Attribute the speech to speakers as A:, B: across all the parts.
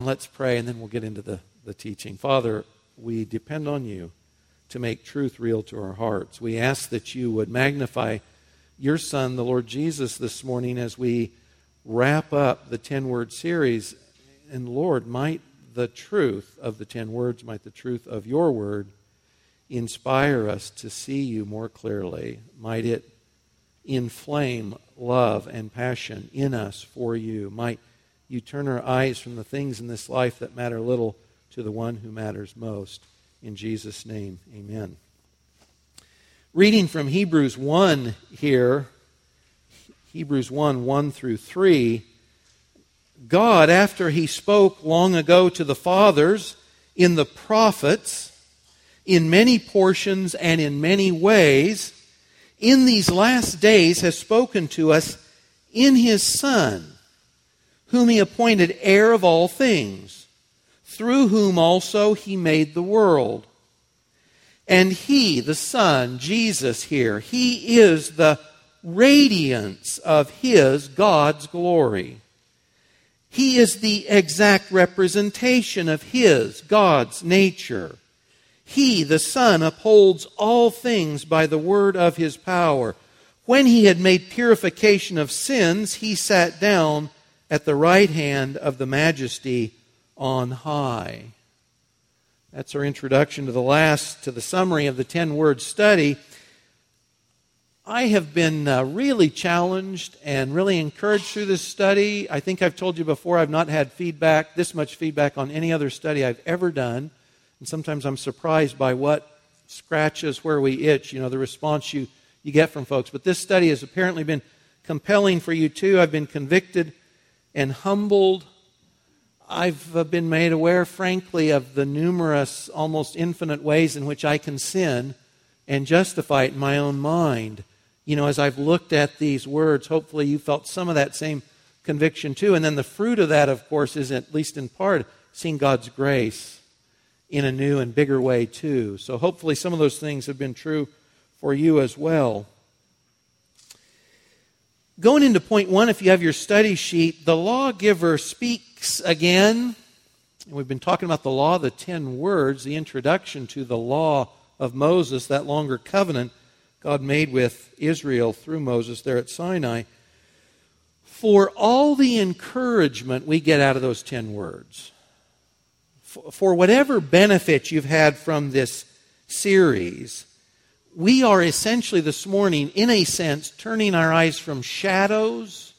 A: Let's pray and then we'll get into the, the teaching. Father, we depend on you to make truth real to our hearts. We ask that you would magnify your Son, the Lord Jesus, this morning as we wrap up the 10 word series. And Lord, might the truth of the 10 words, might the truth of your word inspire us to see you more clearly. Might it inflame love and passion in us for you. Might you turn our eyes from the things in this life that matter little to the one who matters most. In Jesus' name, amen. Reading from Hebrews 1 here, Hebrews 1 1 through 3. God, after he spoke long ago to the fathers in the prophets, in many portions and in many ways, in these last days has spoken to us in his Son, whom he appointed heir of all things, through whom also he made the world. And he, the Son, Jesus here, he is the radiance of his, God's glory. He is the exact representation of his, God's nature. He, the Son, upholds all things by the word of his power. When he had made purification of sins, he sat down at the right hand of the majesty on high. That's our introduction to the last, to the summary of the 10 word study. I have been uh, really challenged and really encouraged through this study. I think I've told you before, I've not had feedback, this much feedback on any other study I've ever done. And sometimes I'm surprised by what scratches where we itch, you know, the response you, you get from folks. But this study has apparently been compelling for you too. I've been convicted and humbled. I've uh, been made aware, frankly, of the numerous, almost infinite ways in which I can sin and justify it in my own mind. You know, as I've looked at these words, hopefully you felt some of that same conviction too. And then the fruit of that, of course, is at least in part seeing God's grace in a new and bigger way, too. So hopefully, some of those things have been true for you as well. Going into point one, if you have your study sheet, the lawgiver speaks again. We've been talking about the law, the ten words, the introduction to the law of Moses, that longer covenant God made with Israel through Moses there at Sinai. For all the encouragement we get out of those ten words for whatever benefit you've had from this series, we are essentially this morning, in a sense, turning our eyes from shadows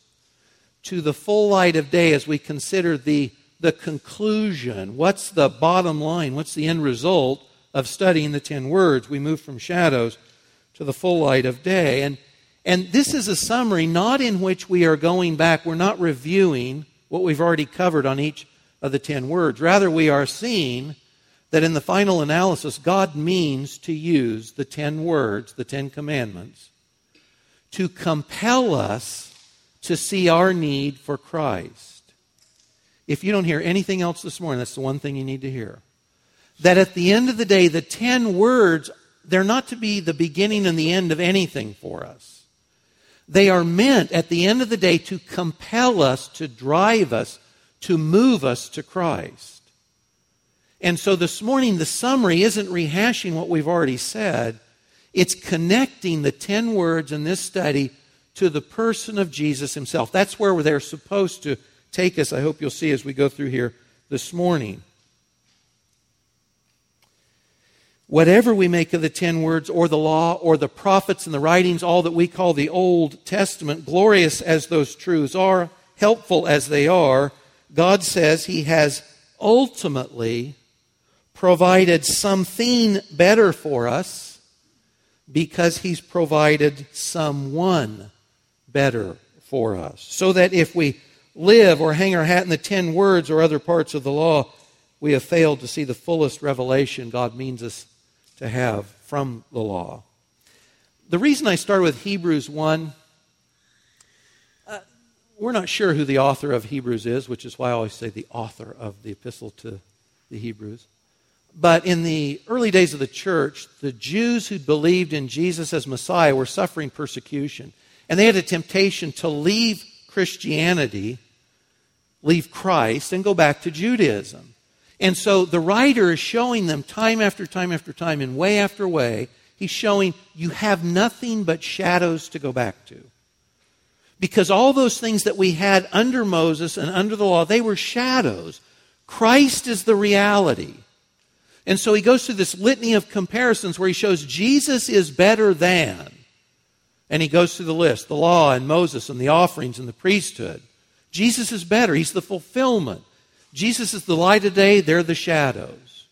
A: to the full light of day as we consider the, the conclusion. What's the bottom line? What's the end result of studying the ten words? We move from shadows to the full light of day. And, and this is a summary not in which we are going back, we're not reviewing what we've already covered on each of the ten words. Rather, we are seeing that in the final analysis, God means to use the ten words, the ten commandments, to compel us to see our need for Christ. If you don't hear anything else this morning, that's the one thing you need to hear. That at the end of the day, the ten words, they're not to be the beginning and the end of anything for us. They are meant at the end of the day to compel us, to drive us to move us to Christ. And so this morning, the summary isn't rehashing what we've already said, it's connecting the 10 words in this study to the person of Jesus himself. That's where they're supposed to take us, I hope you'll see as we go through here this morning. Whatever we make of the ten words or the law or the prophets and the writings, all that we call the Old Testament, glorious as those truths are, helpful as they are, God says He has ultimately provided something better for us because He's provided someone better for us. So that if we live or hang our hat in the ten words or other parts of the law, we have failed to see the fullest revelation God means us to have from the law. The reason I start with Hebrews 1 uh, we're not sure who the author of Hebrews is, which is why I always say the author of the epistle to the Hebrews. But in the early days of the church, the Jews who believed in Jesus as Messiah were suffering persecution. And they had a temptation to leave Christianity leave Christ and go back to Judaism. And so the writer is showing them time after time after time, in way after way, he's showing you have nothing but shadows to go back to. Because all those things that we had under Moses and under the law, they were shadows. Christ is the reality. And so he goes through this litany of comparisons where he shows Jesus is better than. And he goes through the list the law and Moses and the offerings and the priesthood. Jesus is better. He's the fulfillment. Jesus is the light of day, they're the shadows.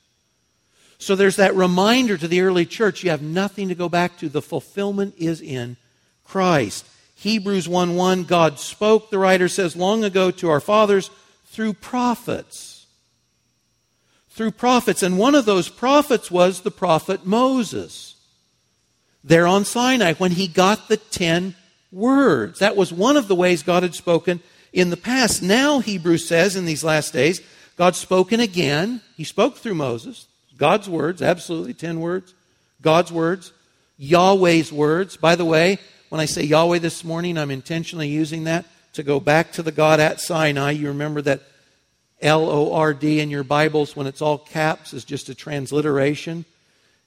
A: So there's that reminder to the early church you have nothing to go back to. The fulfillment is in Christ. Hebrews 1 1, God spoke, the writer says, long ago to our fathers through prophets. Through prophets. And one of those prophets was the prophet Moses. There on Sinai, when he got the ten words. That was one of the ways God had spoken in the past. Now, Hebrews says in these last days, God's spoken again. He spoke through Moses. God's words, absolutely, ten words. God's words. Yahweh's words. By the way, when I say Yahweh this morning, I'm intentionally using that to go back to the God at Sinai. You remember that L O R D in your Bibles, when it's all caps, is just a transliteration.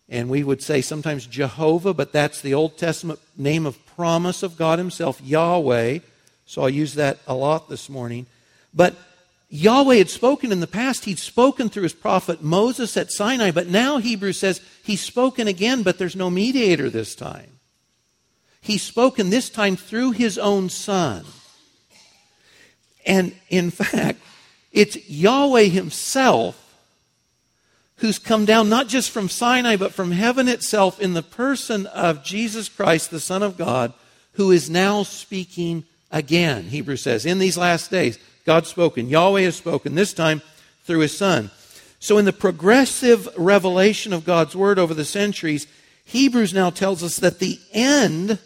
A: And we would say sometimes Jehovah, but that's the Old Testament name of promise of God Himself, Yahweh. So I'll use that a lot this morning. But Yahweh had spoken in the past. He'd spoken through his prophet Moses at Sinai, but now Hebrews says he's spoken again, but there's no mediator this time. He's spoken this time through his own son. And in fact, it's Yahweh himself who's come down not just from Sinai, but from heaven itself in the person of Jesus Christ, the Son of God, who is now speaking again. Hebrews says, in these last days, God's spoken. Yahweh has spoken, this time through his Son. So, in the progressive revelation of God's Word over the centuries, Hebrews now tells us that the end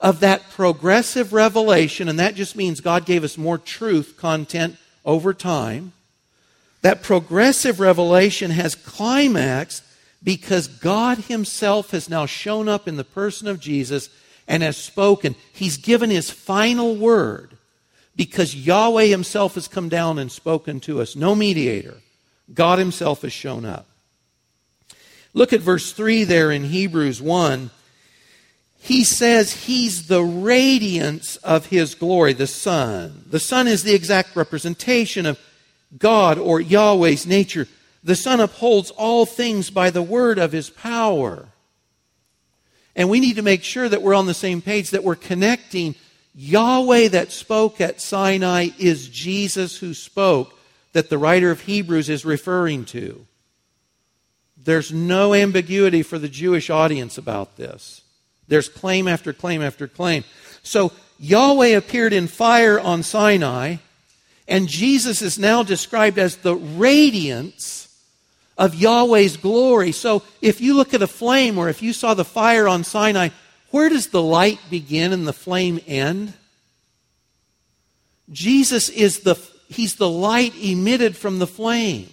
A: of that progressive revelation, and that just means God gave us more truth content over time. That progressive revelation has climax because God Himself has now shown up in the person of Jesus and has spoken. He's given His final word because Yahweh Himself has come down and spoken to us. No mediator. God Himself has shown up. Look at verse 3 there in Hebrews 1 he says he's the radiance of his glory, the Son. The Son is the exact representation of God or Yahweh's nature. The Son upholds all things by the word of his power. And we need to make sure that we're on the same page, that we're connecting Yahweh that spoke at Sinai is Jesus who spoke, that the writer of Hebrews is referring to. There's no ambiguity for the Jewish audience about this. There's claim after claim after claim. So Yahweh appeared in fire on Sinai, and Jesus is now described as the radiance of Yahweh's glory. So if you look at a flame or if you saw the fire on Sinai, where does the light begin and the flame end? Jesus is the he's the light emitted from the flame.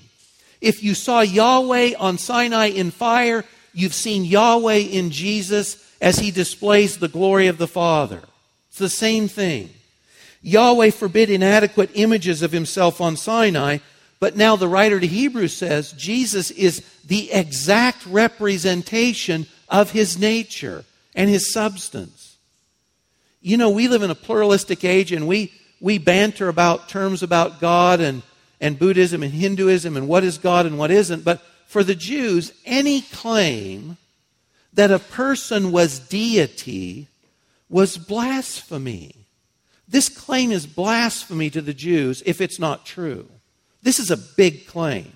A: If you saw Yahweh on Sinai in fire, you've seen Yahweh in Jesus as he displays the glory of the Father. It's the same thing. Yahweh forbid inadequate images of himself on Sinai, but now the writer to Hebrews says Jesus is the exact representation of his nature and his substance. You know, we live in a pluralistic age and we, we banter about terms about God and, and Buddhism and Hinduism and what is God and what isn't. But for the Jews, any claim that a person was deity was blasphemy. This claim is blasphemy to the Jews if it's not true. This is a big claim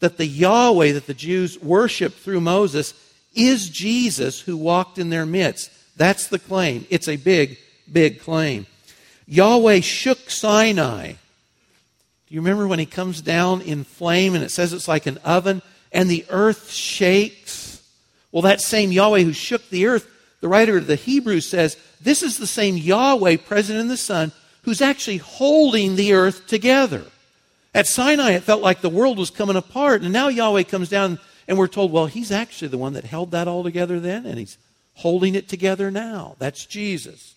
A: that the Yahweh that the Jews worshiped through Moses is Jesus who walked in their midst. That's the claim. It's a big, big claim. Yahweh shook Sinai. Do you remember when he comes down in flame and it says it's like an oven and the earth shakes? Well, that same Yahweh who shook the earth, the writer of the Hebrews says, this is the same Yahweh present in the Son who's actually holding the earth together. At Sinai, it felt like the world was coming apart, and now Yahweh comes down and we're told, well, he's actually the one that held that all together then, and he's holding it together now. That's Jesus.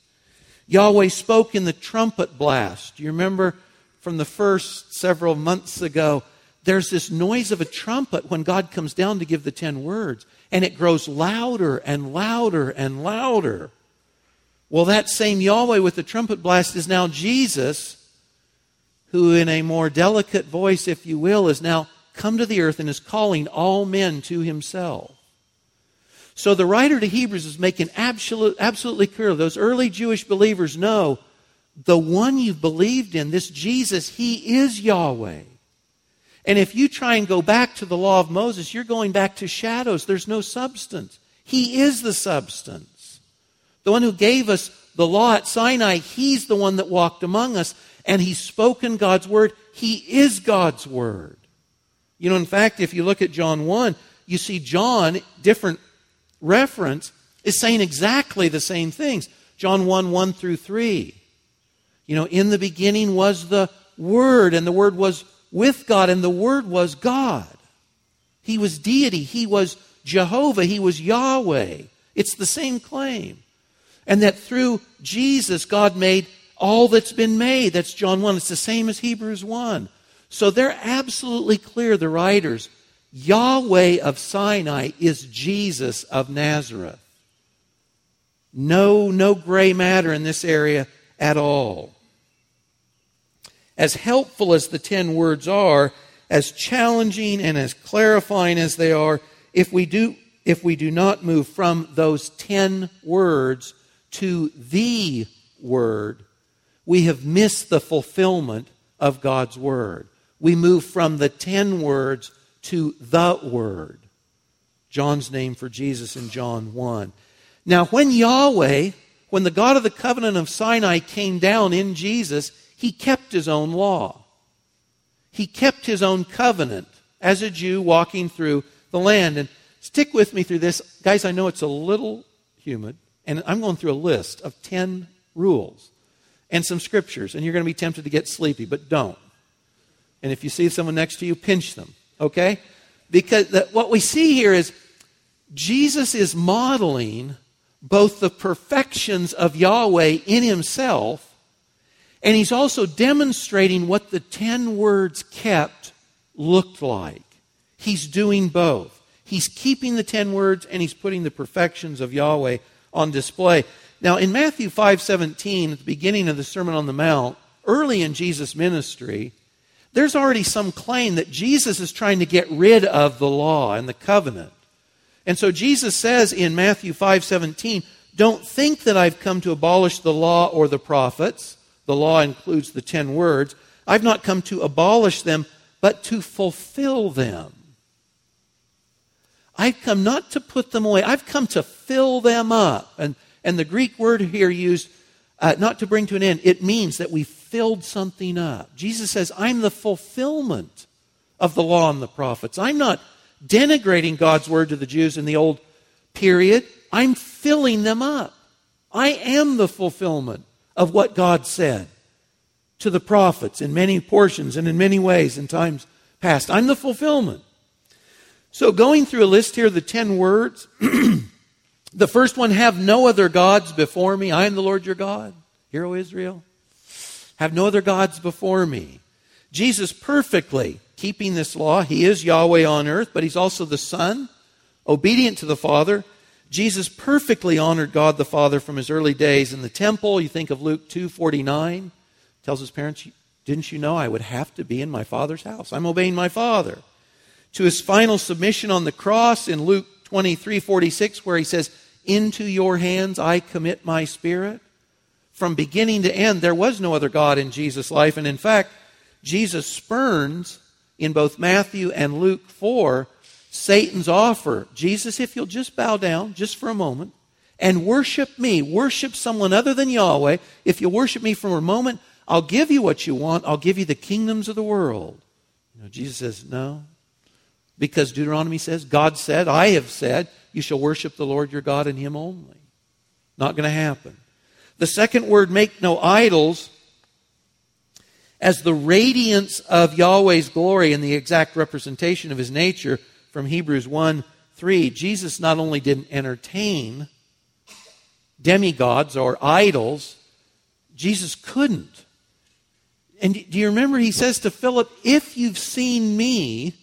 A: Yahweh spoke in the trumpet blast. You remember from the first several months ago, there's this noise of a trumpet when God comes down to give the ten words, and it grows louder and louder and louder. Well, that same Yahweh with the trumpet blast is now Jesus, who, in a more delicate voice, if you will, is now come to the earth and is calling all men to himself. So the writer to Hebrews is making absolute, absolutely clear those early Jewish believers know the one you've believed in, this Jesus, he is Yahweh. And if you try and go back to the law of Moses, you're going back to shadows. There's no substance. He is the substance. The one who gave us the law at Sinai, he's the one that walked among us, and he's spoken God's word. He is God's word. You know, in fact, if you look at John 1, you see John, different reference, is saying exactly the same things. John 1 1 through 3. You know, in the beginning was the Word, and the Word was with God, and the Word was God. He was deity. He was Jehovah. He was Yahweh. It's the same claim. And that through Jesus, God made all that's been made. That's John 1. It's the same as Hebrews 1. So they're absolutely clear, the writers. Yahweh of Sinai is Jesus of Nazareth. No, no gray matter in this area at all. As helpful as the ten words are, as challenging and as clarifying as they are, if we do, if we do not move from those ten words to the word, we have missed the fulfillment of God's word. We move from the ten words to the word. John's name for Jesus in John 1. Now, when Yahweh, when the God of the covenant of Sinai came down in Jesus, he kept his own law. He kept his own covenant as a Jew walking through the land. And stick with me through this. Guys, I know it's a little humid, and I'm going through a list of 10 rules and some scriptures, and you're going to be tempted to get sleepy, but don't. And if you see someone next to you, pinch them, okay? Because the, what we see here is Jesus is modeling both the perfections of Yahweh in himself and he's also demonstrating what the ten words kept looked like. He's doing both. He's keeping the ten words and he's putting the perfections of Yahweh on display. Now, in Matthew 5 17, at the beginning of the Sermon on the Mount, early in Jesus' ministry, there's already some claim that Jesus is trying to get rid of the law and the covenant. And so Jesus says in Matthew 5 17, Don't think that I've come to abolish the law or the prophets. The law includes the ten words. I've not come to abolish them, but to fulfill them. I've come not to put them away, I've come to fill them up. And, and the Greek word here used, uh, not to bring to an end, it means that we filled something up. Jesus says, I'm the fulfillment of the law and the prophets. I'm not denigrating God's word to the Jews in the old period, I'm filling them up. I am the fulfillment of what God said to the prophets in many portions and in many ways in times past. I'm the fulfillment. So, going through a list here, the 10 words. the first one, have no other gods before me. I am the Lord your God. Hear, O Israel. Have no other gods before me. Jesus perfectly keeping this law. He is Yahweh on earth, but he's also the Son, obedient to the Father, Jesus perfectly honored God the Father from his early days in the temple. You think of Luke 2:49, tells his parents, "Didn't you know I would have to be in my Father's house? I'm obeying my Father." To his final submission on the cross in Luke 23:46 where he says, "Into your hands I commit my spirit." From beginning to end there was no other God in Jesus' life, and in fact, Jesus spurns in both Matthew and Luke 4 Satan's offer Jesus, if you'll just bow down just for a moment and worship me, worship someone other than Yahweh, if you worship me for a moment, I'll give you what you want. I'll give you the kingdoms of the world. You know, Jesus says, No. Because Deuteronomy says, God said, I have said, you shall worship the Lord your God and him only. Not going to happen. The second word, make no idols, as the radiance of Yahweh's glory and the exact representation of his nature from Hebrews 1 3, Jesus not only didn't entertain demigods or idols, Jesus couldn't. And do you remember he says to Philip, If you've seen me,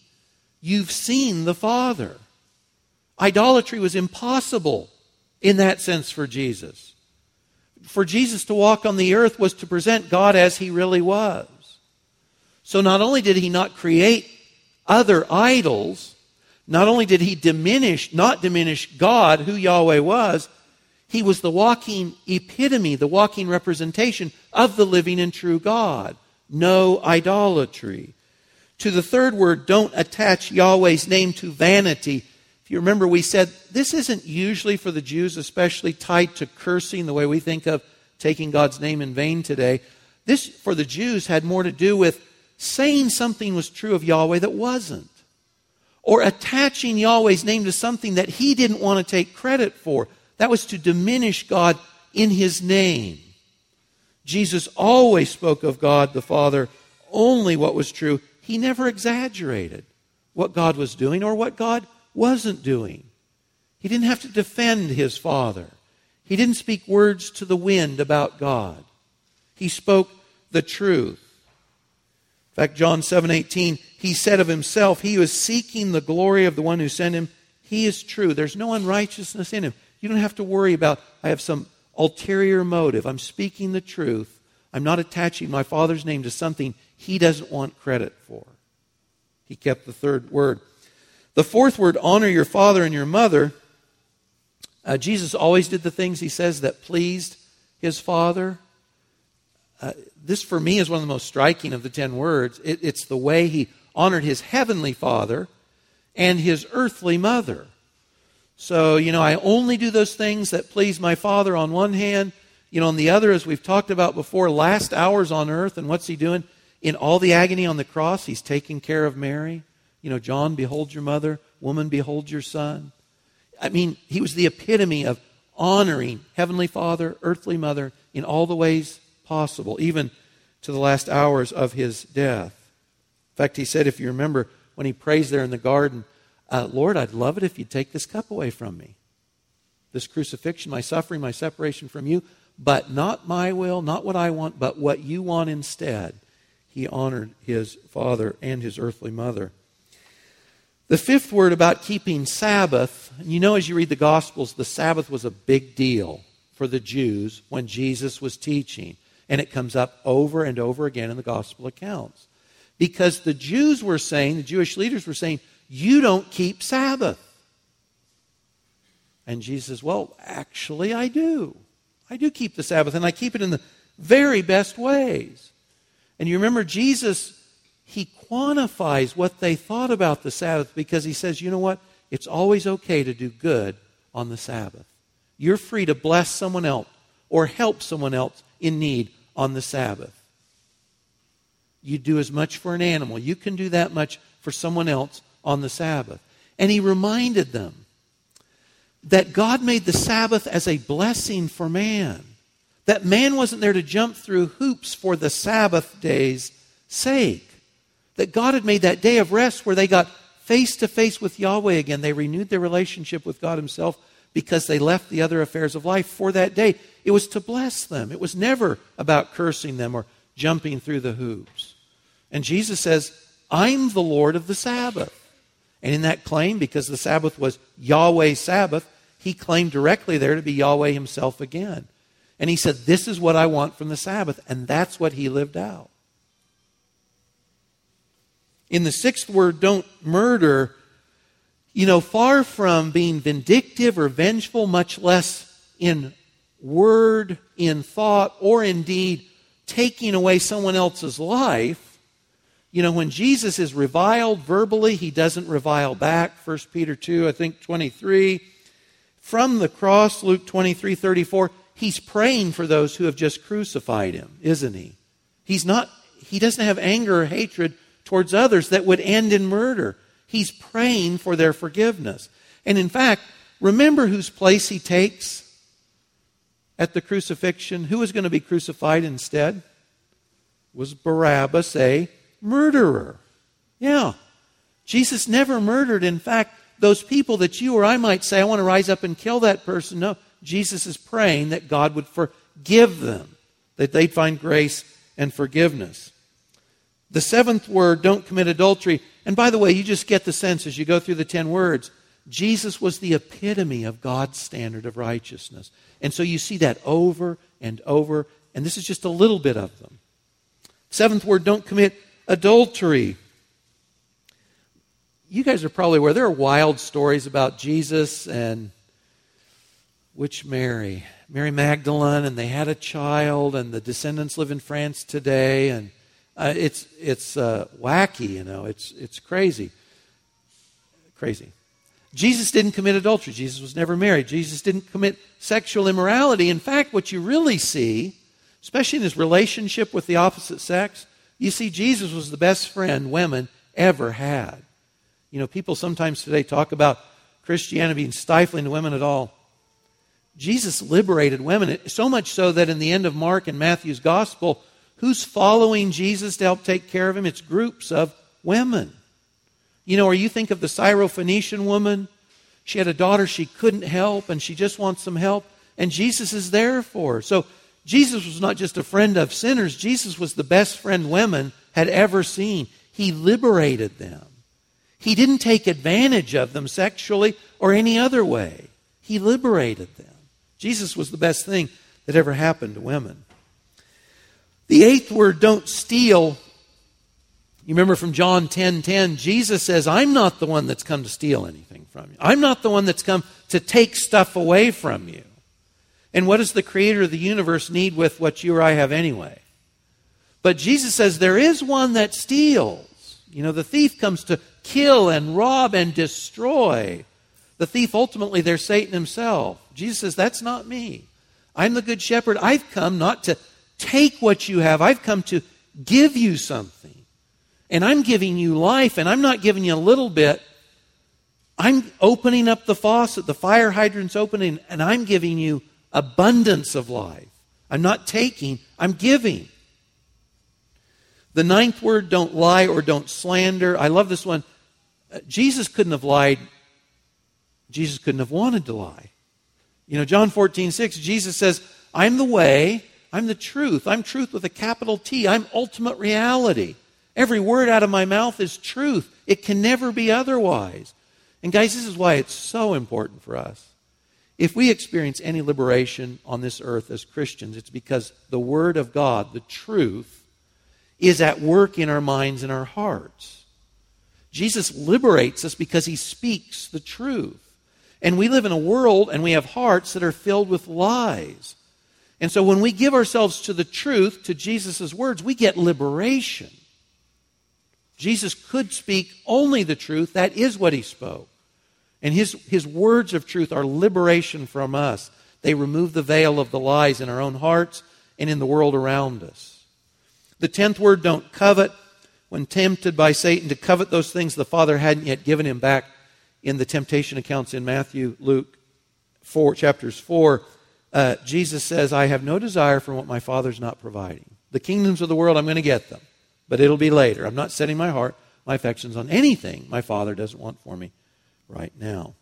A: you've seen the Father. Idolatry was impossible in that sense for Jesus. For Jesus to walk on the earth was to present God as he really was. So not only did he not create other idols, not only did he diminish, not diminish God, who Yahweh was, he was the walking epitome, the walking representation of the living and true God. No idolatry. To the third word, don't attach Yahweh's name to vanity. If you remember, we said this isn't usually for the Jews, especially tied to cursing, the way we think of taking God's name in vain today. This, for the Jews, had more to do with saying something was true of Yahweh that wasn't, or attaching Yahweh's name to something that he didn't want to take credit for. That was to diminish God in his name. Jesus always spoke of God the Father only what was true. He never exaggerated what God was doing or what God wasn't doing. He didn't have to defend his Father. He didn't speak words to the wind about God. He spoke the truth. In fact, John 7:18, he said of himself, he was seeking the glory of the one who sent him. He is true. There's no unrighteousness in him. You don't have to worry about I have some ulterior motive. I'm speaking the truth. I'm not attaching my father's name to something he doesn't want credit for. He kept the third word. The fourth word, honor your father and your mother. Uh, Jesus always did the things he says that pleased his father. Uh, this for me is one of the most striking of the ten words. It, it's the way he honored his heavenly father and his earthly mother. So, you know, I only do those things that please my father on one hand. You know, on the other, as we've talked about before, last hours on earth, and what's he doing? In all the agony on the cross, he's taking care of Mary. You know, John, behold your mother. Woman, behold your son. I mean, he was the epitome of honoring Heavenly Father, earthly mother, in all the ways possible, even to the last hours of his death. In fact, he said, if you remember, when he prays there in the garden, uh, Lord, I'd love it if you'd take this cup away from me. This crucifixion, my suffering, my separation from you, but not my will, not what I want, but what you want instead. He honored his father and his earthly mother. The fifth word about keeping Sabbath, you know, as you read the Gospels, the Sabbath was a big deal for the Jews when Jesus was teaching. And it comes up over and over again in the gospel accounts. Because the Jews were saying, the Jewish leaders were saying, you don't keep Sabbath. And Jesus says, Well, actually, I do. I do keep the Sabbath, and I keep it in the very best ways. And you remember, Jesus, he quantifies what they thought about the Sabbath because he says, You know what? It's always okay to do good on the Sabbath. You're free to bless someone else or help someone else in need on the Sabbath. You do as much for an animal. You can do that much for someone else on the Sabbath. And he reminded them that God made the Sabbath as a blessing for man. That man wasn't there to jump through hoops for the Sabbath day's sake. That God had made that day of rest where they got face to face with Yahweh again. They renewed their relationship with God Himself because they left the other affairs of life for that day. It was to bless them. It was never about cursing them or jumping through the hoops. And Jesus says, I'm the Lord of the Sabbath. And in that claim, because the Sabbath was Yahweh's Sabbath, he claimed directly there to be Yahweh himself again. And he said, This is what I want from the Sabbath. And that's what he lived out. In the sixth word, don't murder, you know, far from being vindictive or vengeful, much less in word, in thought, or indeed taking away someone else's life. You know, when Jesus is reviled verbally, he doesn't revile back. 1 Peter 2, I think 23. From the cross, Luke 23, 34, he's praying for those who have just crucified him, isn't he? He's not, he doesn't have anger or hatred towards others that would end in murder. He's praying for their forgiveness. And in fact, remember whose place he takes at the crucifixion? Who was going to be crucified instead? Was Barabbas a murderer? Yeah. Jesus never murdered. In fact, those people that you or I might say, I want to rise up and kill that person. No, Jesus is praying that God would forgive them, that they'd find grace and forgiveness. The seventh word, don't commit adultery. And by the way, you just get the sense as you go through the ten words, Jesus was the epitome of God's standard of righteousness. And so you see that over and over, and this is just a little bit of them. Seventh word, don't commit adultery. You guys are probably aware there are wild stories about Jesus and which Mary? Mary Magdalene, and they had a child, and the descendants live in France today, and uh, it's it's uh, wacky, you know. It's it's crazy, crazy. Jesus didn't commit adultery. Jesus was never married. Jesus didn't commit sexual immorality. In fact, what you really see, especially in his relationship with the opposite sex, you see Jesus was the best friend women ever had. You know, people sometimes today talk about Christianity being stifling to women at all. Jesus liberated women, so much so that in the end of Mark and Matthew's gospel, who's following Jesus to help take care of him? It's groups of women. You know, or you think of the Syrophoenician woman. She had a daughter she couldn't help, and she just wants some help, and Jesus is there for her. So Jesus was not just a friend of sinners, Jesus was the best friend women had ever seen. He liberated them. He didn't take advantage of them sexually or any other way. He liberated them. Jesus was the best thing that ever happened to women. The eighth word, don't steal, you remember from John 10 10, Jesus says, I'm not the one that's come to steal anything from you. I'm not the one that's come to take stuff away from you. And what does the creator of the universe need with what you or I have anyway? But Jesus says there is one that steals. You know, the thief comes to kill and rob and destroy. The thief ultimately, there's Satan himself. Jesus says, That's not me. I'm the good shepherd. I've come not to take what you have, I've come to give you something and I'm giving you life, and I'm not giving you a little bit. I'm opening up the faucet, the fire hydrant's opening, and I'm giving you abundance of life. I'm not taking, I'm giving. The ninth word, don't lie or don't slander. I love this one. Uh, Jesus couldn't have lied. Jesus couldn't have wanted to lie. You know, John 14, 6, Jesus says, I'm the way, I'm the truth. I'm truth with a capital T. I'm ultimate reality. Every word out of my mouth is truth. It can never be otherwise. And guys, this is why it's so important for us. If we experience any liberation on this earth as Christians, it's because the Word of God, the truth, is at work in our minds and our hearts. Jesus liberates us because he speaks the truth. And we live in a world and we have hearts that are filled with lies. And so when we give ourselves to the truth, to Jesus' words, we get liberation. Jesus could speak only the truth. That is what he spoke. And his, his words of truth are liberation from us. They remove the veil of the lies in our own hearts and in the world around us. The tenth word, don't covet. When tempted by Satan to covet those things the Father hadn't yet given him back in the temptation accounts in Matthew, Luke 4, chapters 4, uh, Jesus says, I have no desire for what my Father's not providing. The kingdoms of the world, I'm going to get them but it'll be later. I'm not setting my heart, my affections on anything my Father doesn't want for me right now.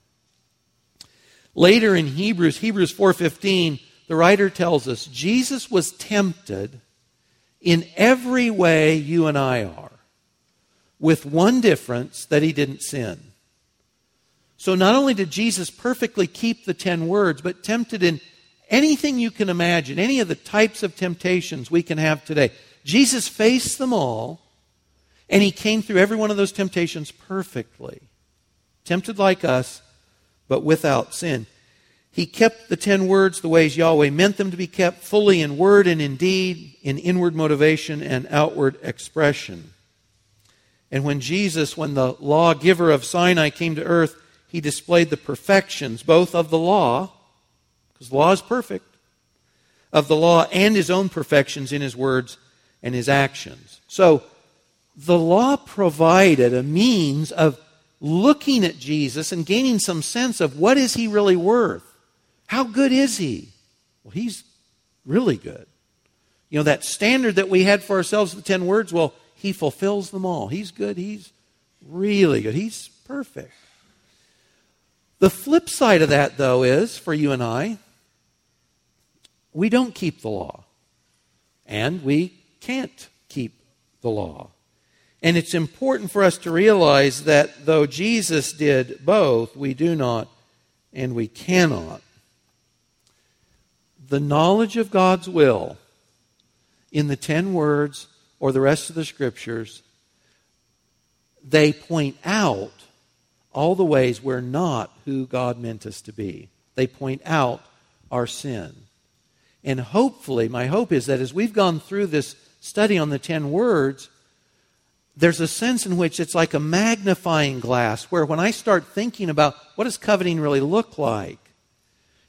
A: Later in Hebrews, Hebrews 4:15, the writer tells us Jesus was tempted in every way you and I are, with one difference that he didn't sin. So not only did Jesus perfectly keep the 10 words, but tempted in anything you can imagine, any of the types of temptations we can have today. Jesus faced them all, and he came through every one of those temptations perfectly. Tempted like us, but without sin. He kept the ten words the ways Yahweh meant them to be kept, fully in word and in deed, in inward motivation and outward expression. And when Jesus, when the lawgiver of Sinai came to earth, he displayed the perfections both of the law, because the law is perfect, of the law and his own perfections in his words and his actions. So the law provided a means of looking at Jesus and gaining some sense of what is he really worth? How good is he? Well, he's really good. You know, that standard that we had for ourselves, the 10 words, well, he fulfills them all. He's good. He's really good. He's perfect. The flip side of that, though, is for you and I, we don't keep the law. And we can't keep the law. And it's important for us to realize that though Jesus did both, we do not and we cannot. The knowledge of God's will in the ten words or the rest of the scriptures, they point out all the ways we're not who God meant us to be. They point out our sin. And hopefully, my hope is that as we've gone through this study on the ten words, there's a sense in which it's like a magnifying glass where when I start thinking about what does coveting really look like,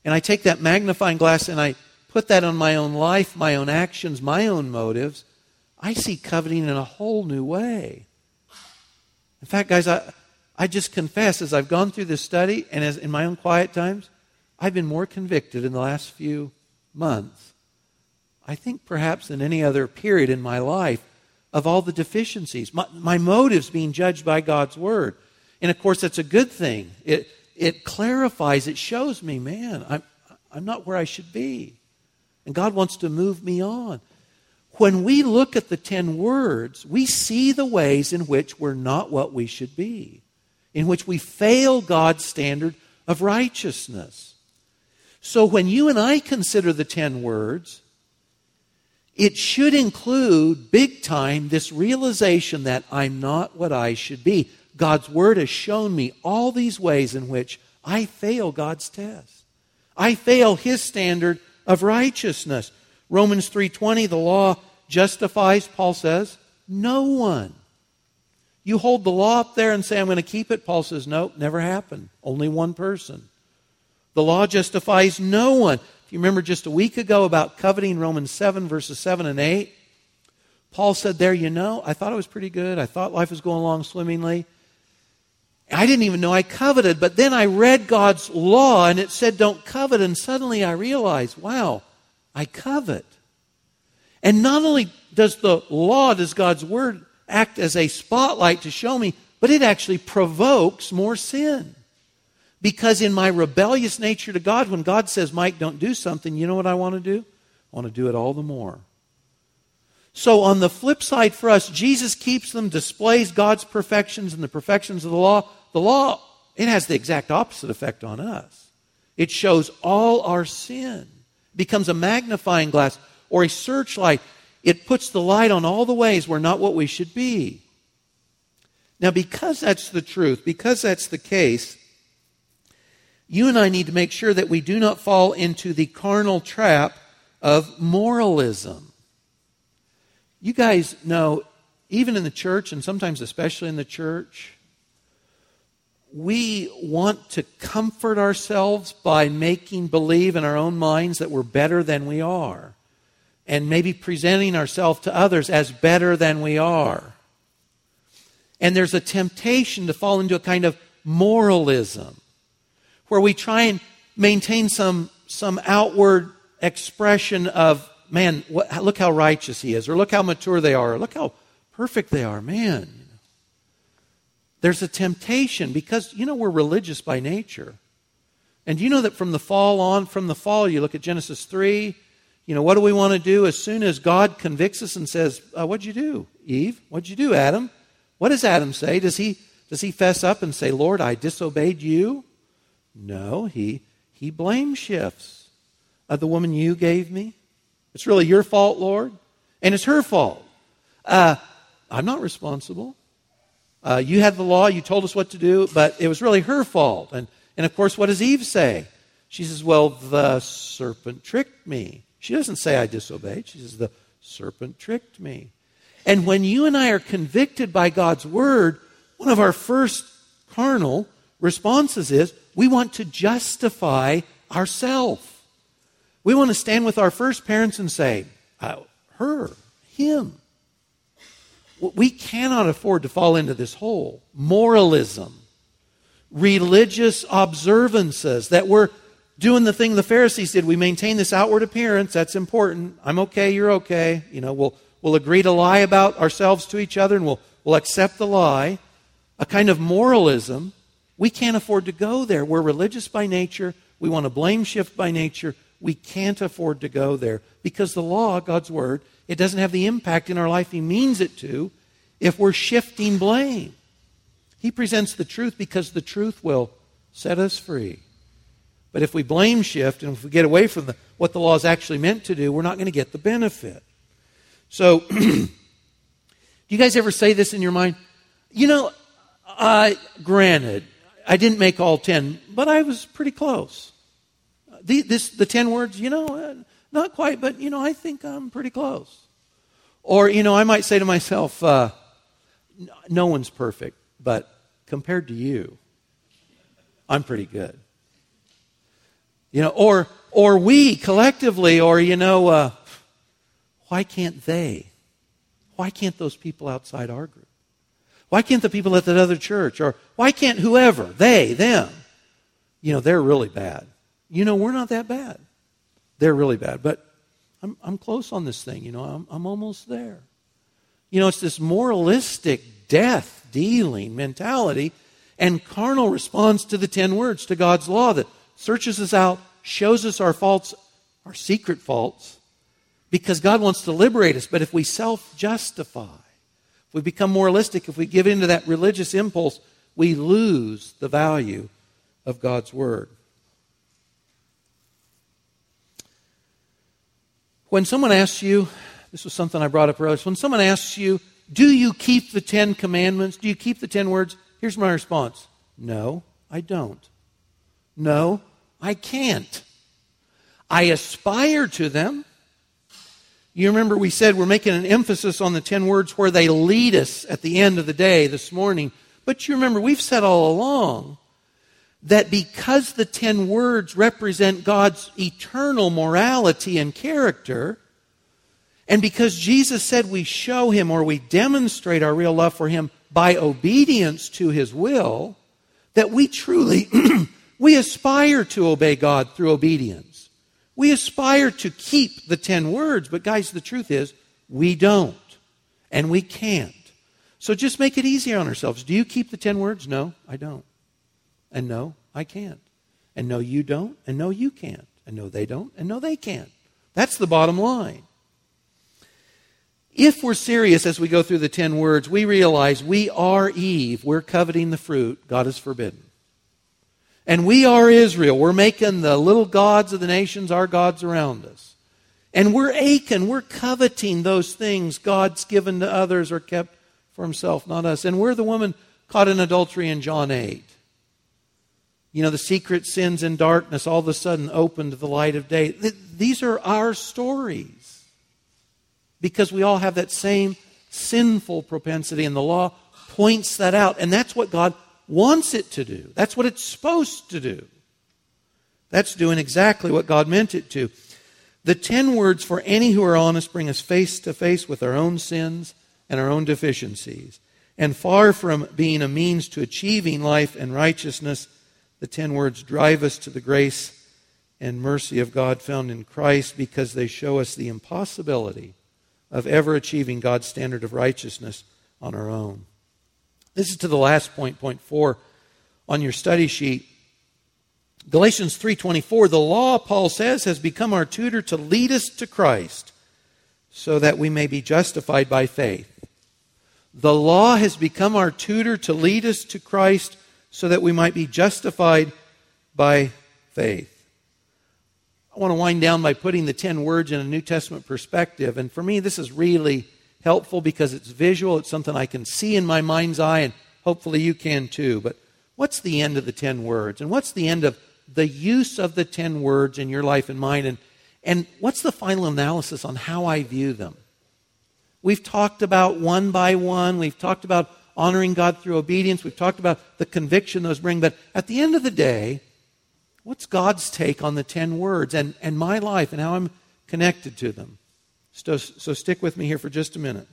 A: and I take that magnifying glass and I put that on my own life, my own actions, my own motives, I see coveting in a whole new way. In fact, guys, I, I just confess as I've gone through this study and as in my own quiet times, I've been more convicted in the last few months, I think perhaps than any other period in my life, of all the deficiencies. My, my motives being judged by God's Word. And of course, that's a good thing. It, it clarifies, it shows me, man, I'm, I'm not where I should be. And God wants to move me on. When we look at the ten words, we see the ways in which we're not what we should be, in which we fail God's standard of righteousness. So when you and I consider the ten words, it should include big time this realization that I'm not what I should be. God's word has shown me all these ways in which I fail God's test. I fail his standard of righteousness. Romans 3:20 the law justifies Paul says no one. You hold the law up there and say I'm going to keep it Paul says no, never happened. Only one person. The law justifies no one. You remember just a week ago about coveting Romans 7 verses 7 and 8, Paul said there, you know, I thought it was pretty good. I thought life was going along swimmingly. I didn't even know I coveted, but then I read God's law and it said don't covet, and suddenly I realized, wow, I covet. And not only does the law, does God's word act as a spotlight to show me, but it actually provokes more sin. Because in my rebellious nature to God, when God says, Mike, don't do something, you know what I want to do? I want to do it all the more. So, on the flip side for us, Jesus keeps them, displays God's perfections and the perfections of the law. The law, it has the exact opposite effect on us. It shows all our sin, it becomes a magnifying glass or a searchlight. It puts the light on all the ways we're not what we should be. Now, because that's the truth, because that's the case, you and I need to make sure that we do not fall into the carnal trap of moralism. You guys know, even in the church, and sometimes especially in the church, we want to comfort ourselves by making believe in our own minds that we're better than we are, and maybe presenting ourselves to others as better than we are. And there's a temptation to fall into a kind of moralism where we try and maintain some, some outward expression of, man, what, look how righteous he is, or look how mature they are, or look how perfect they are. Man, there's a temptation because, you know, we're religious by nature. And you know that from the fall on, from the fall, you look at Genesis 3, you know, what do we want to do as soon as God convicts us and says, uh, What'd you do, Eve? What'd you do, Adam? What does Adam say? Does he, does he fess up and say, Lord, I disobeyed you? No, he, he blame shifts. Uh, the woman you gave me, it's really your fault, Lord, and it's her fault. Uh, I'm not responsible. Uh, you had the law, you told us what to do, but it was really her fault. And, and of course, what does Eve say? She says, Well, the serpent tricked me. She doesn't say I disobeyed. She says, The serpent tricked me. And when you and I are convicted by God's word, one of our first carnal responses is we want to justify ourselves. We want to stand with our first parents and say, uh, her, him. We cannot afford to fall into this hole. Moralism, religious observances that we're doing the thing the Pharisees did. We maintain this outward appearance. That's important. I'm okay. You're okay. You know, we'll, we'll agree to lie about ourselves to each other and we'll, we'll accept the lie. A kind of moralism we can't afford to go there. We're religious by nature. We want to blame shift by nature. We can't afford to go there because the law, God's word, it doesn't have the impact in our life He means it to. if we're shifting blame. He presents the truth because the truth will set us free. But if we blame shift and if we get away from the, what the law is actually meant to do, we're not going to get the benefit. So, do you guys ever say this in your mind? You know, uh, granted, I didn't make all ten, but I was pretty close. The, this, the ten words, you know, uh, not quite, but, you know, I think I'm pretty close. Or, you know, I might say to myself, uh, no one's perfect, but compared to you, I'm pretty good. You know, or or we collectively, or you know, uh, why can't they? Why can't those people outside our group? Why can't the people at that other church? Or why can't whoever? They, them. You know, they're really bad. You know, we're not that bad. They're really bad. But I'm, I'm close on this thing. You know, I'm, I'm almost there. You know, it's this moralistic death dealing mentality and carnal response to the ten words, to God's law that searches us out, shows us our faults, our secret faults, because God wants to liberate us. But if we self justify, if we become moralistic, if we give in to that religious impulse, we lose the value of God's Word. When someone asks you, this was something I brought up earlier, when someone asks you, do you keep the Ten Commandments? Do you keep the Ten Words? Here's my response No, I don't. No, I can't. I aspire to them. You remember we said we're making an emphasis on the 10 words where they lead us at the end of the day this morning. But you remember we've said all along that because the 10 words represent God's eternal morality and character, and because Jesus said we show him or we demonstrate our real love for him by obedience to his will, that we truly we aspire to obey God through obedience. We aspire to keep the 10 words, but guys, the truth is we don't and we can't. So just make it easier on ourselves. Do you keep the 10 words? No, I don't. And no, I can't. And no, you don't. And no, you can't. And no, they don't. And no, they can't. That's the bottom line. If we're serious as we go through the 10 words, we realize we are Eve. We're coveting the fruit God has forbidden. And we are Israel. We're making the little gods of the nations our gods around us. And we're aching. We're coveting those things God's given to others or kept for himself, not us. And we're the woman caught in adultery in John 8. You know, the secret sins in darkness all of a sudden opened to the light of day. These are our stories because we all have that same sinful propensity, and the law points that out. And that's what God wants it to do, that's what it's supposed to do. That's doing exactly what God meant it to. The ten words for any who are honest bring us face to face with our own sins and our own deficiencies. And far from being a means to achieving life and righteousness, the ten words drive us to the grace and mercy of God found in Christ because they show us the impossibility of ever achieving God's standard of righteousness on our own. This is to the last point, point four on your study sheet. Galatians 3:24 the law Paul says has become our tutor to lead us to Christ so that we may be justified by faith. The law has become our tutor to lead us to Christ so that we might be justified by faith. I want to wind down by putting the 10 words in a New Testament perspective. And for me, this is really helpful because it's visual. It's something I can see in my mind's eye, and hopefully you can too. But what's the end of the 10 words? And what's the end of the use of the 10 words in your life and mine? And, and what's the final analysis on how I view them? We've talked about one by one. We've talked about honoring God through obedience. We've talked about the conviction those bring. But at the end of the day, What's God's take on the 10 words and, and my life and how I'm connected to them? So, so stick with me here for just a minute.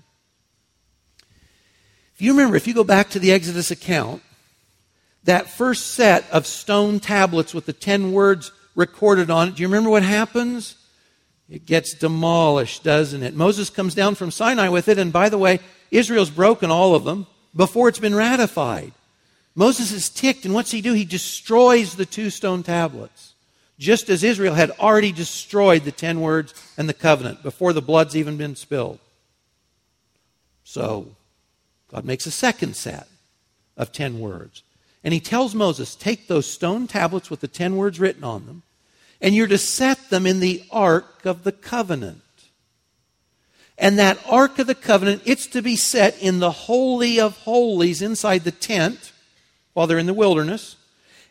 A: If you remember, if you go back to the Exodus account, that first set of stone tablets with the 10 words recorded on it, do you remember what happens? It gets demolished, doesn't it? Moses comes down from Sinai with it, and by the way, Israel's broken all of them before it's been ratified. Moses is ticked, and what's he do? He destroys the two stone tablets, just as Israel had already destroyed the ten words and the covenant before the blood's even been spilled. So, God makes a second set of ten words. And he tells Moses, Take those stone tablets with the ten words written on them, and you're to set them in the ark of the covenant. And that ark of the covenant, it's to be set in the holy of holies inside the tent while they're in the wilderness.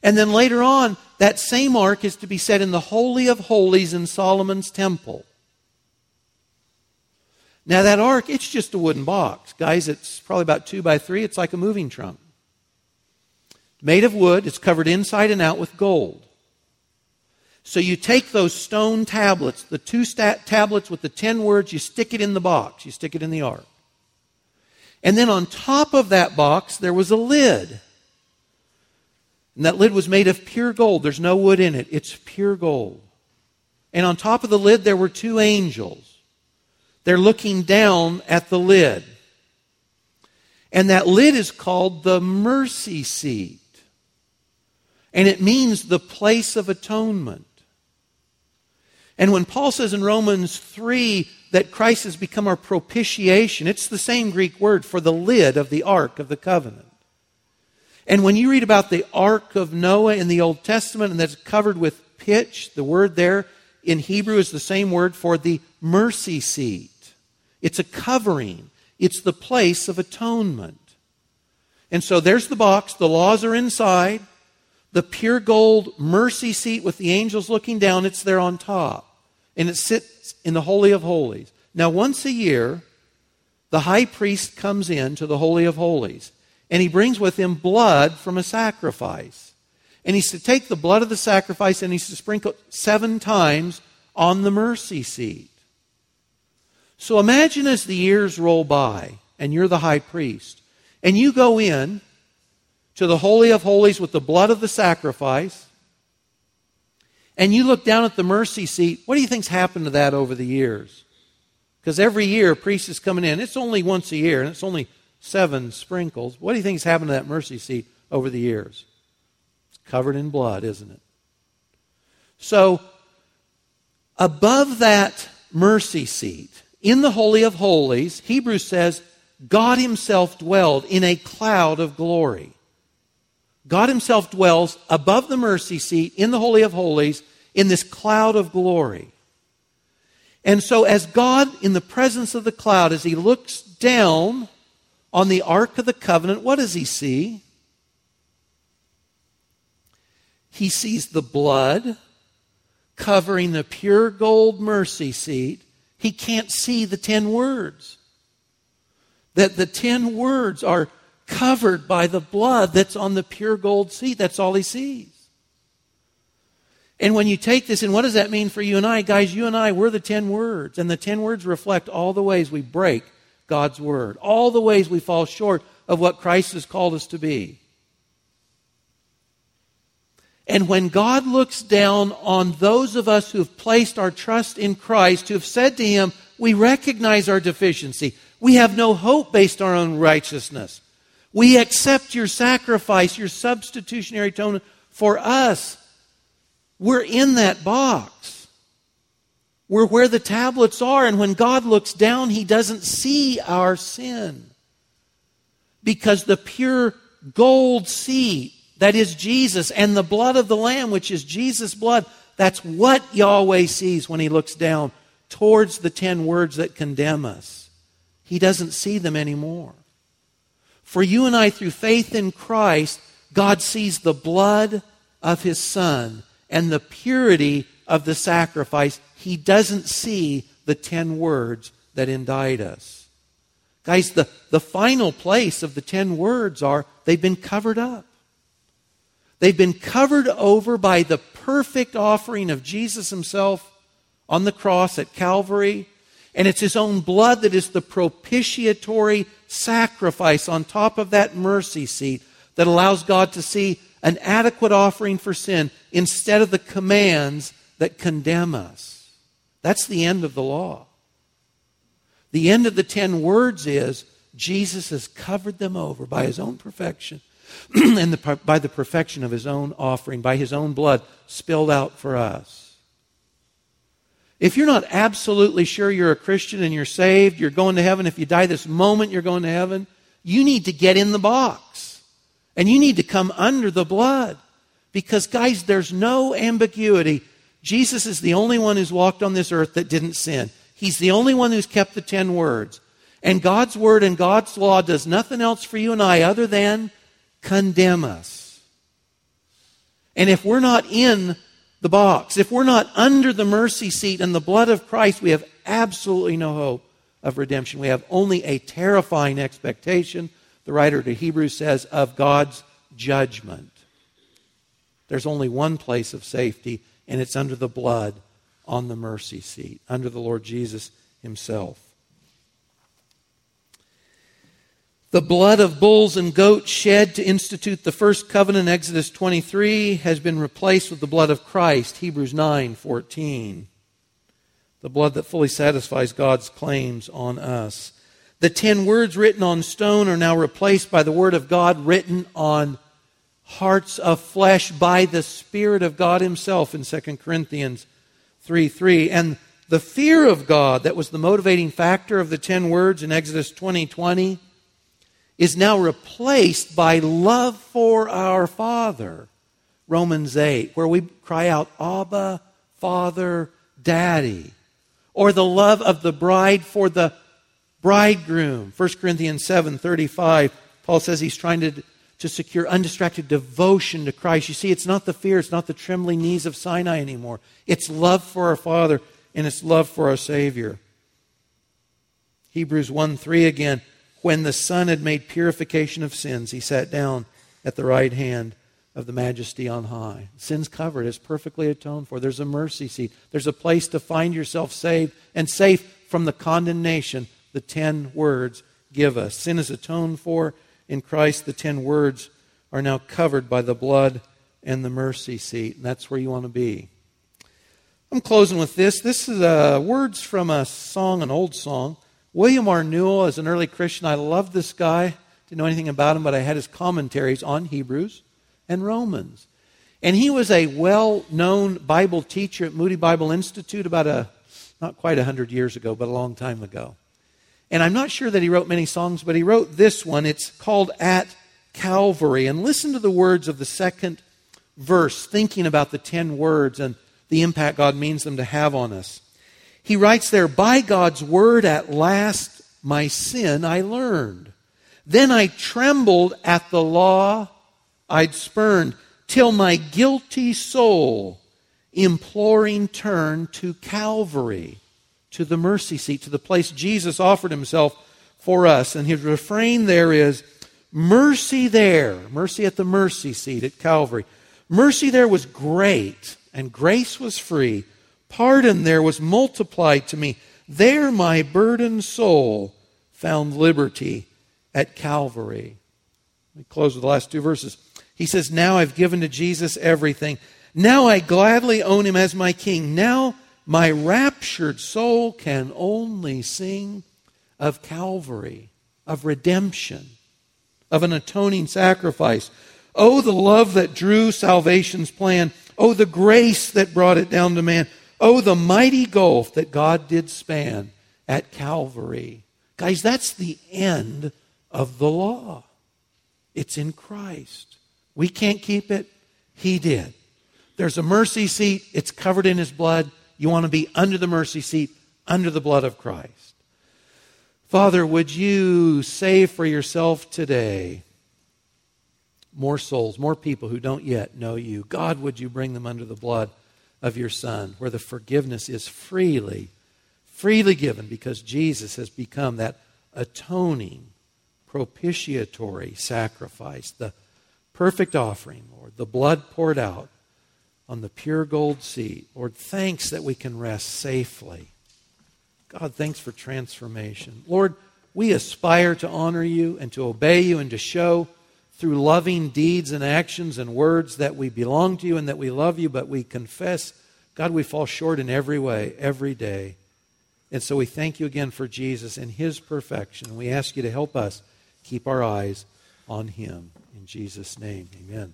A: And then later on, that same ark is to be set in the holy of holies in Solomon's temple. Now, that ark, it's just a wooden box. Guys, it's probably about two by three. It's like a moving trunk. Made of wood, it's covered inside and out with gold. So you take those stone tablets, the two stat- tablets with the ten words, you stick it in the box, you stick it in the ark. And then on top of that box, there was a lid. And that lid was made of pure gold. There's no wood in it, it's pure gold. And on top of the lid, there were two angels. They're looking down at the lid. And that lid is called the mercy seat. And it means the place of atonement. And when Paul says in Romans 3 that Christ has become our propitiation, it's the same Greek word for the lid of the ark of the covenant. And when you read about the ark of Noah in the Old Testament and that's covered with pitch, the word there in Hebrew is the same word for the mercy seat. It's a covering, it's the place of atonement. And so there's the box, the laws are inside, the pure gold mercy seat with the angels looking down, it's there on top. And it sits in the Holy of Holies. Now, once a year, the high priest comes in to the Holy of Holies, and he brings with him blood from a sacrifice. And he's to take the blood of the sacrifice and he's to sprinkle it seven times on the mercy seat. So imagine as the years roll by and you're the high priest and you go in to the Holy of Holies with the blood of the sacrifice and you look down at the mercy seat. What do you think's happened to that over the years? Because every year a priest is coming in. It's only once a year and it's only seven sprinkles. What do you think has happened to that mercy seat over the years? It's covered in blood, isn't it? So, above that mercy seat, in the Holy of Holies, Hebrews says, God Himself dwelled in a cloud of glory. God Himself dwells above the mercy seat in the Holy of Holies in this cloud of glory. And so, as God, in the presence of the cloud, as He looks down on the Ark of the Covenant, what does He see? He sees the blood covering the pure gold mercy seat he can't see the ten words. That the ten words are covered by the blood that's on the pure gold seat. That's all he sees. And when you take this, and what does that mean for you and I? Guys, you and I, we're the ten words. And the ten words reflect all the ways we break God's word, all the ways we fall short of what Christ has called us to be. And when God looks down on those of us who have placed our trust in Christ, who have said to Him, We recognize our deficiency. We have no hope based on our own righteousness. We accept your sacrifice, your substitutionary atonement for us. We're in that box. We're where the tablets are, and when God looks down, He doesn't see our sin. Because the pure gold seat that is Jesus, and the blood of the Lamb, which is Jesus' blood. That's what Yahweh sees when he looks down towards the ten words that condemn us. He doesn't see them anymore. For you and I, through faith in Christ, God sees the blood of his Son and the purity of the sacrifice. He doesn't see the ten words that indict us. Guys, the, the final place of the ten words are they've been covered up. They've been covered over by the perfect offering of Jesus himself on the cross at Calvary. And it's his own blood that is the propitiatory sacrifice on top of that mercy seat that allows God to see an adequate offering for sin instead of the commands that condemn us. That's the end of the law. The end of the ten words is Jesus has covered them over by his own perfection and the, by the perfection of his own offering, by his own blood spilled out for us. If you're not absolutely sure you're a Christian and you're saved, you're going to heaven, if you die this moment, you're going to heaven, You need to get in the box. And you need to come under the blood. Because, guys, there's no ambiguity. Jesus is the only one who's walked on this earth that didn't sin. He's the only one who's kept the ten words. And God's word and God's law does nothing else for you and I other than condemn us. And if we're not in the box, if we're not under the mercy seat and the blood of Christ, we have absolutely no hope of redemption. We have only a terrifying expectation, the writer to Hebrews says, of God's judgment. There's only one place of safety, and it's under the blood on the mercy seat, under the Lord Jesus himself. The blood of bulls and goats shed to institute the first covenant, Exodus 23, has been replaced with the blood of Christ, Hebrews 9 14. The blood that fully satisfies God's claims on us. The ten words written on stone are now replaced by the word of God written on hearts of flesh by the Spirit of God Himself in 2 Corinthians 3 3. And the fear of God that was the motivating factor of the ten words in Exodus 20 20 is now replaced by love for our Father. Romans 8, where we cry out, Abba, Father, Daddy. Or the love of the bride for the bridegroom. 1 Corinthians 7 35, Paul says he's trying to, to secure undistracted devotion to Christ. You see, it's not the fear, it's not the trembling knees of Sinai anymore. It's love for our Father and it's love for our Savior. Hebrews 1 3 again when the Son had made purification of sins, he sat down at the right hand of the majesty on high. Sins covered, is perfectly atoned for. There's a mercy seat. There's a place to find yourself saved and safe from the condemnation the ten words give us. Sin is atoned for in Christ. The ten words are now covered by the blood and the mercy seat. And that's where you want to be. I'm closing with this. This is uh, words from a song, an old song William R. Newell, as an early Christian, I loved this guy. Didn't know anything about him, but I had his commentaries on Hebrews and Romans. And he was a well known Bible teacher at Moody Bible Institute about a, not quite a hundred years ago, but a long time ago. And I'm not sure that he wrote many songs, but he wrote this one. It's called At Calvary. And listen to the words of the second verse, thinking about the ten words and the impact God means them to have on us. He writes there, By God's word at last my sin I learned. Then I trembled at the law I'd spurned, till my guilty soul, imploring, turned to Calvary, to the mercy seat, to the place Jesus offered himself for us. And his refrain there is, Mercy there, mercy at the mercy seat at Calvary. Mercy there was great, and grace was free. Pardon there was multiplied to me. There my burdened soul found liberty at Calvary. Let me close with the last two verses. He says, Now I've given to Jesus everything. Now I gladly own him as my king. Now my raptured soul can only sing of Calvary, of redemption, of an atoning sacrifice. Oh, the love that drew salvation's plan. Oh, the grace that brought it down to man. Oh, the mighty gulf that God did span at Calvary. Guys, that's the end of the law. It's in Christ. We can't keep it. He did. There's a mercy seat. It's covered in His blood. You want to be under the mercy seat, under the blood of Christ. Father, would you save for yourself today more souls, more people who don't yet know you? God, would you bring them under the blood? of your Son, where the forgiveness is freely, freely given because Jesus has become that atoning, propitiatory sacrifice, the perfect offering, Lord, the blood poured out on the pure gold seat. Lord, thanks that we can rest safely. God, thanks for transformation. Lord, we aspire to honor you and to obey you and to show through loving deeds and actions and words that we belong to you and that we love you, but we confess, God, we fall short in every way, every day. And so we thank you again for Jesus and his perfection. We ask you to help us keep our eyes on him. In Jesus' name, amen.